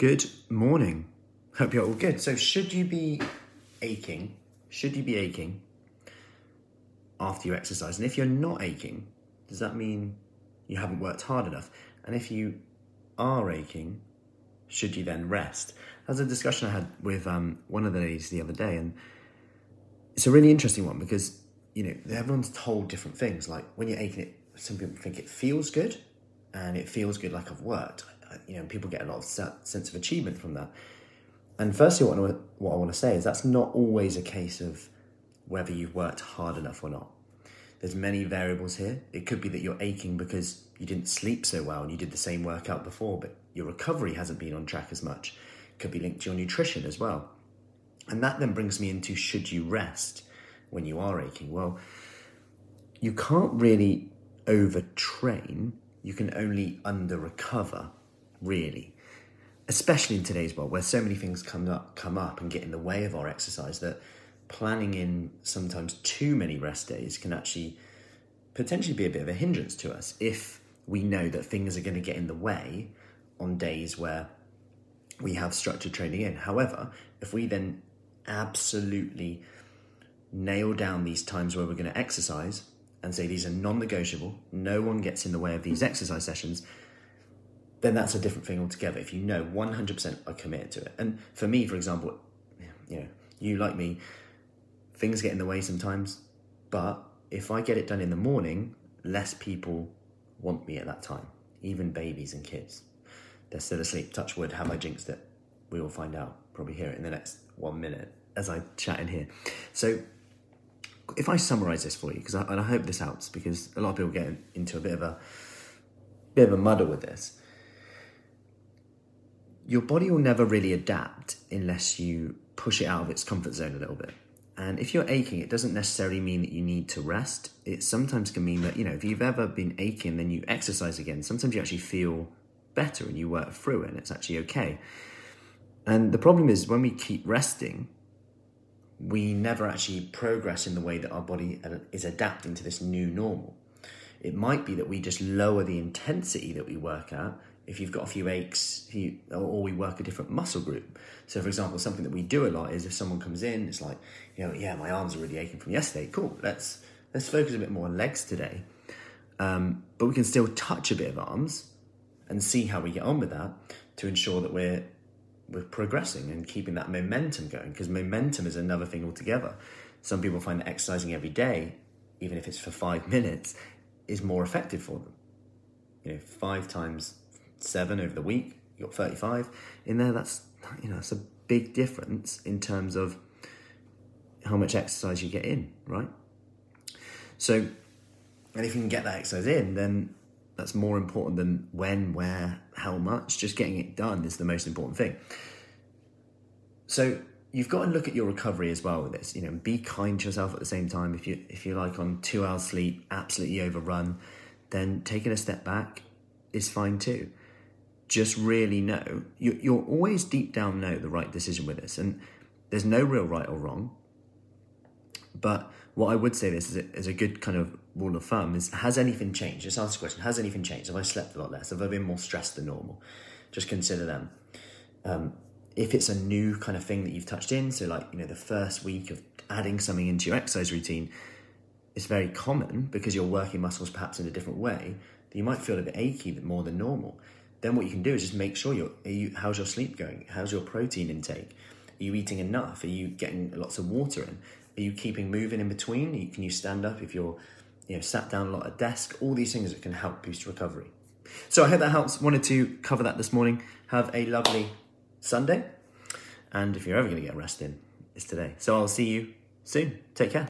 Good morning. Hope you're all good. So, should you be aching? Should you be aching after you exercise? And if you're not aching, does that mean you haven't worked hard enough? And if you are aching, should you then rest? That's a discussion I had with um, one of the ladies the other day, and it's a really interesting one because you know everyone's told different things. Like when you're aching, it some people think it feels good, and it feels good like I've worked. You know, people get a lot of sense of achievement from that. And firstly, what I, want, what I want to say is that's not always a case of whether you've worked hard enough or not. There's many variables here. It could be that you're aching because you didn't sleep so well and you did the same workout before, but your recovery hasn't been on track as much. It could be linked to your nutrition as well. And that then brings me into should you rest when you are aching? Well, you can't really overtrain, you can only under recover, really. Especially in today's world where so many things come up come up and get in the way of our exercise that planning in sometimes too many rest days can actually potentially be a bit of a hindrance to us if we know that things are going to get in the way on days where we have structured training in. However, if we then absolutely nail down these times where we're going to exercise and say these are non negotiable, no one gets in the way of these exercise sessions, then that's a different thing altogether. If you know 100% are committed to it. And for me, for example, you know, you like me, things get in the way sometimes, but if I get it done in the morning, less people want me at that time, even babies and kids. They're still asleep. Touch wood, have I jinxed it? We will find out, probably hear it in the next one minute as I chat in here. So if I summarize this for you, because I, and I hope this helps, because a lot of people get into a bit of a bit of a muddle with this. Your body will never really adapt unless you push it out of its comfort zone a little bit. And if you're aching, it doesn't necessarily mean that you need to rest. It sometimes can mean that, you know, if you've ever been aching, then you exercise again. Sometimes you actually feel better and you work through it and it's actually okay. And the problem is when we keep resting, we never actually progress in the way that our body is adapting to this new normal. It might be that we just lower the intensity that we work at if you've got a few aches, you, or we work a different muscle group. So, for example, something that we do a lot is if someone comes in, it's like, you know, yeah, my arms are really aching from yesterday. Cool, let's let's focus a bit more on legs today. Um, but we can still touch a bit of arms and see how we get on with that to ensure that we're we're progressing and keeping that momentum going because momentum is another thing altogether. Some people find that exercising every day, even if it's for five minutes, is more effective for them. You know, five times seven over the week, you got 35 in there. That's, you know, that's a big difference in terms of how much exercise you get in, right? So, and if you can get that exercise in, then that's more important than when, where, how much. Just getting it done is the most important thing. So you've got to look at your recovery as well with this. You know, be kind to yourself at the same time. If you if you're like on two hours sleep, absolutely overrun, then taking a step back is fine too. Just really know you, you'll always deep down know the right decision with this, and there's no real right or wrong. But what I would say this is a, is a good kind of rule of thumb is has anything changed? Just ask the question, has anything changed? Have I slept a lot less? Have I been more stressed than normal? Just consider them. Um, if it's a new kind of thing that you've touched in, so like, you know, the first week of adding something into your exercise routine, it's very common because you're working muscles perhaps in a different way, that you might feel a bit achy more than normal. Then what you can do is just make sure you're, you, how's your sleep going? How's your protein intake? Are you eating enough? Are you getting lots of water in? Are you keeping moving in between? Can you stand up if you're you know, sat down a lot at desk? All these things that can help boost recovery. So I hope that helps. Wanted to cover that this morning. Have a lovely Sunday. And if you're ever going to get a rest in, it's today. So I'll see you soon. Take care.